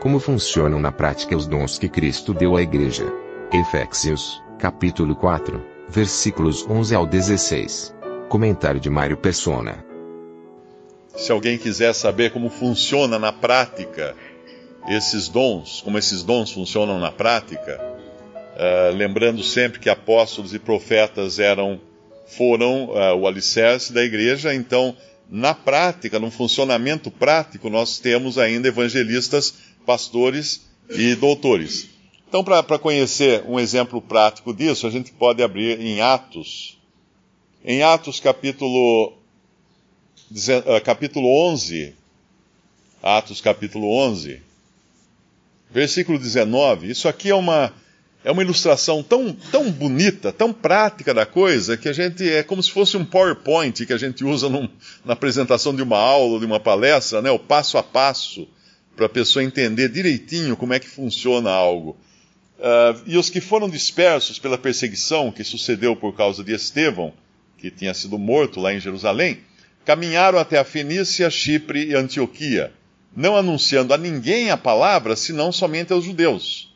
Como funcionam na prática os dons que Cristo deu à igreja? Efésios, capítulo 4, versículos 11 ao 16. Comentário de Mário Persona. Se alguém quiser saber como funciona na prática esses dons, como esses dons funcionam na prática, uh, lembrando sempre que apóstolos e profetas eram, foram uh, o alicerce da igreja, então, na prática, no funcionamento prático, nós temos ainda evangelistas pastores e doutores. Então, para conhecer um exemplo prático disso, a gente pode abrir em Atos. Em Atos capítulo, ah, capítulo 11, Atos capítulo 11, versículo 19. Isso aqui é uma, é uma ilustração tão, tão bonita, tão prática da coisa, que a gente é como se fosse um PowerPoint que a gente usa num, na apresentação de uma aula, de uma palestra, né, o passo a passo para a pessoa entender direitinho como é que funciona algo. Uh, e os que foram dispersos pela perseguição que sucedeu por causa de Estevão, que tinha sido morto lá em Jerusalém, caminharam até a Fenícia, Chipre e Antioquia, não anunciando a ninguém a palavra, senão somente aos judeus.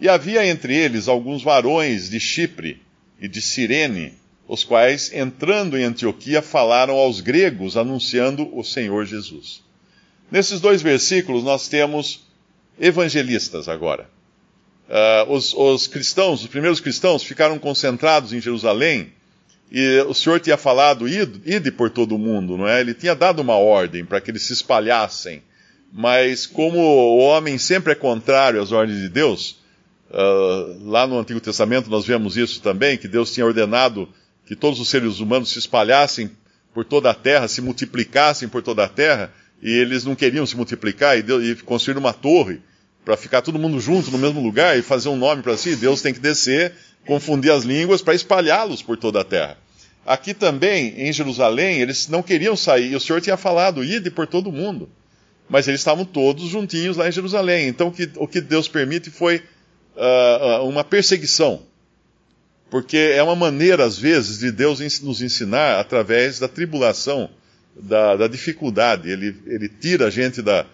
E havia entre eles alguns varões de Chipre e de Cirene, os quais, entrando em Antioquia, falaram aos gregos, anunciando o Senhor Jesus. Nesses dois versículos nós temos evangelistas agora. Uh, os, os, cristãos, os primeiros cristãos, ficaram concentrados em Jerusalém e o Senhor tinha falado, ide, por todo o mundo, não é? Ele tinha dado uma ordem para que eles se espalhassem, mas como o homem sempre é contrário às ordens de Deus, uh, lá no Antigo Testamento nós vemos isso também, que Deus tinha ordenado que todos os seres humanos se espalhassem por toda a terra, se multiplicassem por toda a terra, e eles não queriam se multiplicar e, Deus, e uma torre para ficar todo mundo junto no mesmo lugar e fazer um nome para si. Deus tem que descer, confundir as línguas para espalhá-los por toda a terra. Aqui também, em Jerusalém, eles não queriam sair, e o Senhor tinha falado, ide por todo mundo. Mas eles estavam todos juntinhos lá em Jerusalém. Então o que, o que Deus permite foi uh, uma perseguição. Porque é uma maneira, às vezes, de Deus nos ensinar através da tribulação da, da dificuldade. Ele, ele tira a gente da,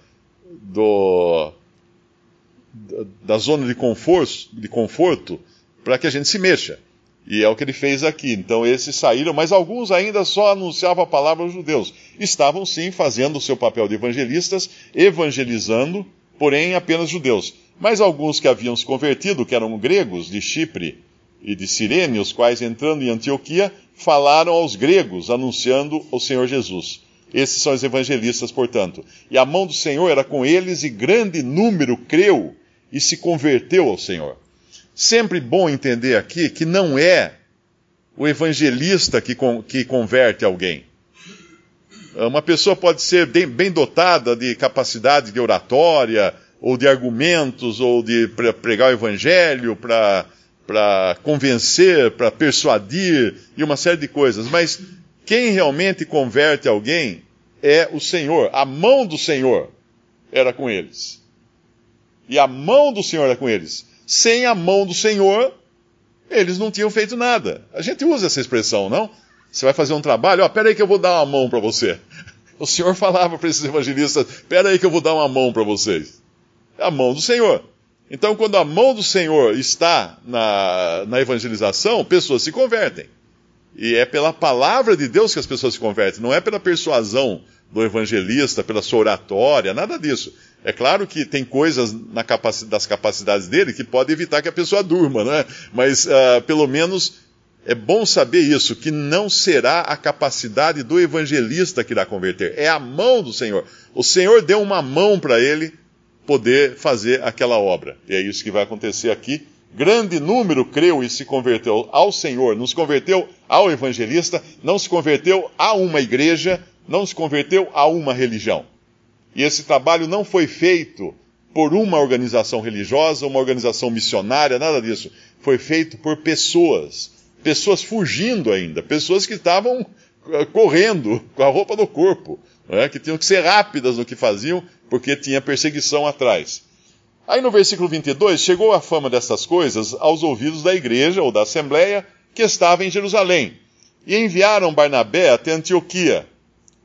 do, da zona de conforto, de conforto para que a gente se mexa. E é o que ele fez aqui. Então esses saíram, mas alguns ainda só anunciavam a palavra aos judeus. Estavam sim fazendo o seu papel de evangelistas, evangelizando, porém apenas judeus. Mas alguns que haviam se convertido, que eram gregos de Chipre e de Cirene, os quais entrando em Antioquia, falaram aos gregos, anunciando o Senhor Jesus. Esses são os evangelistas, portanto. E a mão do Senhor era com eles, e grande número creu e se converteu ao Senhor. Sempre bom entender aqui que não é o evangelista que, que converte alguém. Uma pessoa pode ser bem dotada de capacidade de oratória, ou de argumentos, ou de pregar o evangelho para para convencer, para persuadir e uma série de coisas, mas quem realmente converte alguém é o Senhor. A mão do Senhor era com eles. E a mão do Senhor era com eles. Sem a mão do Senhor, eles não tinham feito nada. A gente usa essa expressão, não? Você vai fazer um trabalho, ó, peraí que eu vou dar uma mão para você. O Senhor falava para esses evangelistas, peraí que eu vou dar uma mão para vocês. A mão do Senhor. Então, quando a mão do Senhor está na, na evangelização, pessoas se convertem. E é pela palavra de Deus que as pessoas se convertem, não é pela persuasão do evangelista, pela sua oratória, nada disso. É claro que tem coisas capac... das capacidades dele que pode evitar que a pessoa durma, né? Mas uh, pelo menos é bom saber isso, que não será a capacidade do evangelista que irá converter, é a mão do Senhor. O Senhor deu uma mão para ele poder fazer aquela obra. E é isso que vai acontecer aqui grande número creu e se converteu ao Senhor, não se converteu ao evangelista, não se converteu a uma igreja, não se converteu a uma religião. E esse trabalho não foi feito por uma organização religiosa, uma organização missionária, nada disso. Foi feito por pessoas, pessoas fugindo ainda, pessoas que estavam eh, correndo com a roupa do corpo, né, que tinham que ser rápidas no que faziam, porque tinha perseguição atrás. Aí no versículo 22, chegou a fama dessas coisas aos ouvidos da igreja ou da assembleia que estava em Jerusalém, e enviaram Barnabé até Antioquia,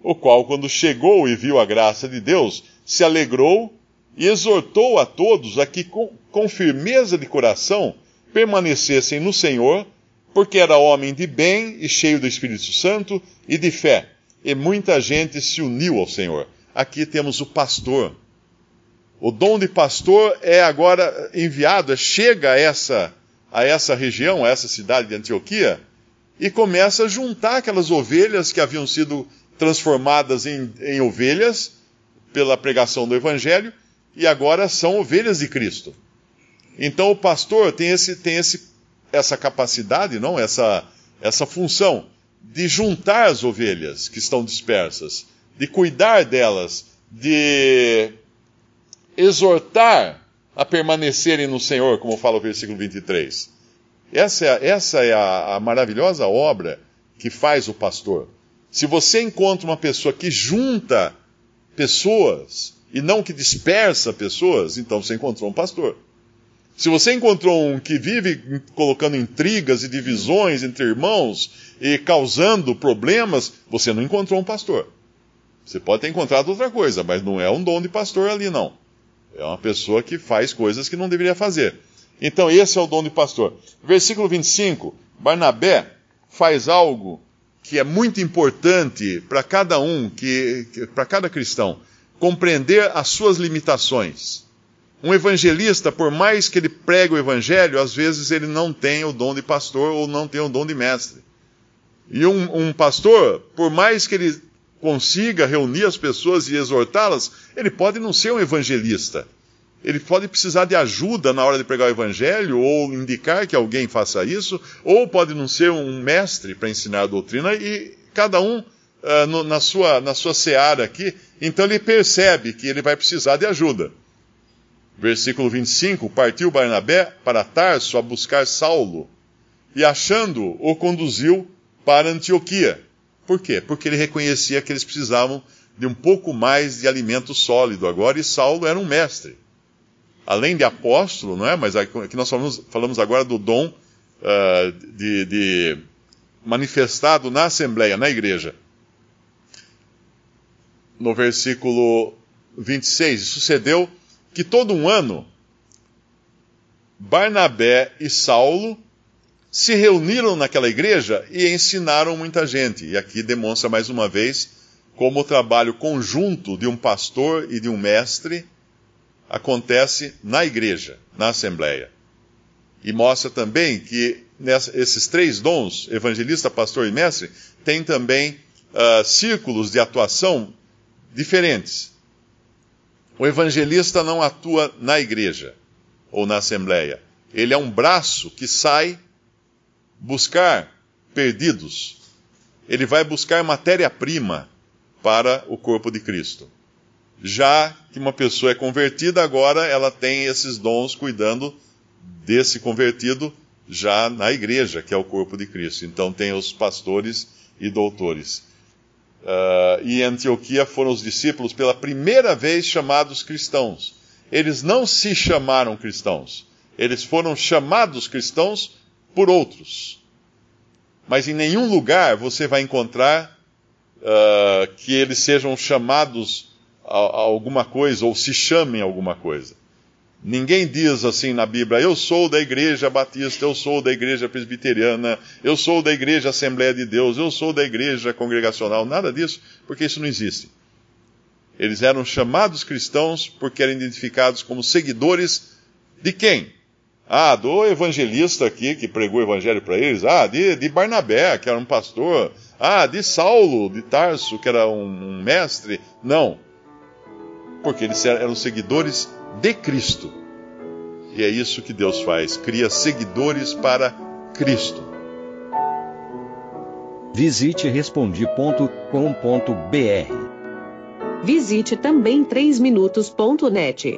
o qual, quando chegou e viu a graça de Deus, se alegrou e exortou a todos a que, com, com firmeza de coração, permanecessem no Senhor, porque era homem de bem e cheio do Espírito Santo e de fé, e muita gente se uniu ao Senhor. Aqui temos o pastor o dom de pastor é agora enviado, chega a essa, a essa região, a essa cidade de Antioquia, e começa a juntar aquelas ovelhas que haviam sido transformadas em, em ovelhas pela pregação do Evangelho, e agora são ovelhas de Cristo. Então o pastor tem, esse, tem esse, essa capacidade, não? Essa, essa função de juntar as ovelhas que estão dispersas, de cuidar delas, de exortar a permanecerem no Senhor, como fala o versículo 23. Essa é, essa é a, a maravilhosa obra que faz o pastor. Se você encontra uma pessoa que junta pessoas e não que dispersa pessoas, então você encontrou um pastor. Se você encontrou um que vive colocando intrigas e divisões entre irmãos e causando problemas, você não encontrou um pastor. Você pode ter encontrado outra coisa, mas não é um dom de pastor ali, não. É uma pessoa que faz coisas que não deveria fazer. Então, esse é o dom de pastor. Versículo 25: Barnabé faz algo que é muito importante para cada um, que, que para cada cristão, compreender as suas limitações. Um evangelista, por mais que ele pregue o evangelho, às vezes ele não tem o dom de pastor ou não tem o dom de mestre. E um, um pastor, por mais que ele consiga reunir as pessoas e exortá-las, ele pode não ser um evangelista. Ele pode precisar de ajuda na hora de pregar o evangelho, ou indicar que alguém faça isso, ou pode não ser um mestre para ensinar a doutrina, e cada um uh, no, na, sua, na sua seara aqui, então ele percebe que ele vai precisar de ajuda. Versículo 25: Partiu Barnabé para Tarso a buscar Saulo, e achando, o conduziu para Antioquia. Por quê? Porque ele reconhecia que eles precisavam de um pouco mais de alimento sólido agora, e Saulo era um mestre. Além de apóstolo, não é? Mas aqui nós falamos, falamos agora do dom uh, de, de manifestado na Assembleia, na igreja. No versículo 26, sucedeu que todo um ano Barnabé e Saulo se reuniram naquela igreja e ensinaram muita gente. E aqui demonstra mais uma vez como o trabalho conjunto de um pastor e de um mestre acontece na igreja, na assembleia. E mostra também que nessa, esses três dons, evangelista, pastor e mestre, têm também uh, círculos de atuação diferentes. O evangelista não atua na igreja ou na assembleia. Ele é um braço que sai buscar perdidos. Ele vai buscar matéria-prima para o corpo de Cristo. Já que uma pessoa é convertida, agora ela tem esses dons cuidando desse convertido já na igreja, que é o corpo de Cristo. Então tem os pastores e doutores. Uh, e em Antioquia foram os discípulos pela primeira vez chamados cristãos. Eles não se chamaram cristãos, eles foram chamados cristãos por outros. Mas em nenhum lugar você vai encontrar uh, que eles sejam chamados a, a alguma coisa ou se chamem alguma coisa. Ninguém diz assim na Bíblia, eu sou da igreja batista, eu sou da igreja presbiteriana, eu sou da igreja Assembleia de Deus, eu sou da igreja congregacional, nada disso, porque isso não existe. Eles eram chamados cristãos porque eram identificados como seguidores de quem? Ah, do evangelista aqui que pregou o evangelho para eles. Ah, de, de, Barnabé, que era um pastor. Ah, de Saulo, de Tarso, que era um, um mestre. Não. Porque eles eram seguidores de Cristo. E é isso que Deus faz: cria seguidores para Cristo. Visite respondi.com.br. Visite também 3minutos.net.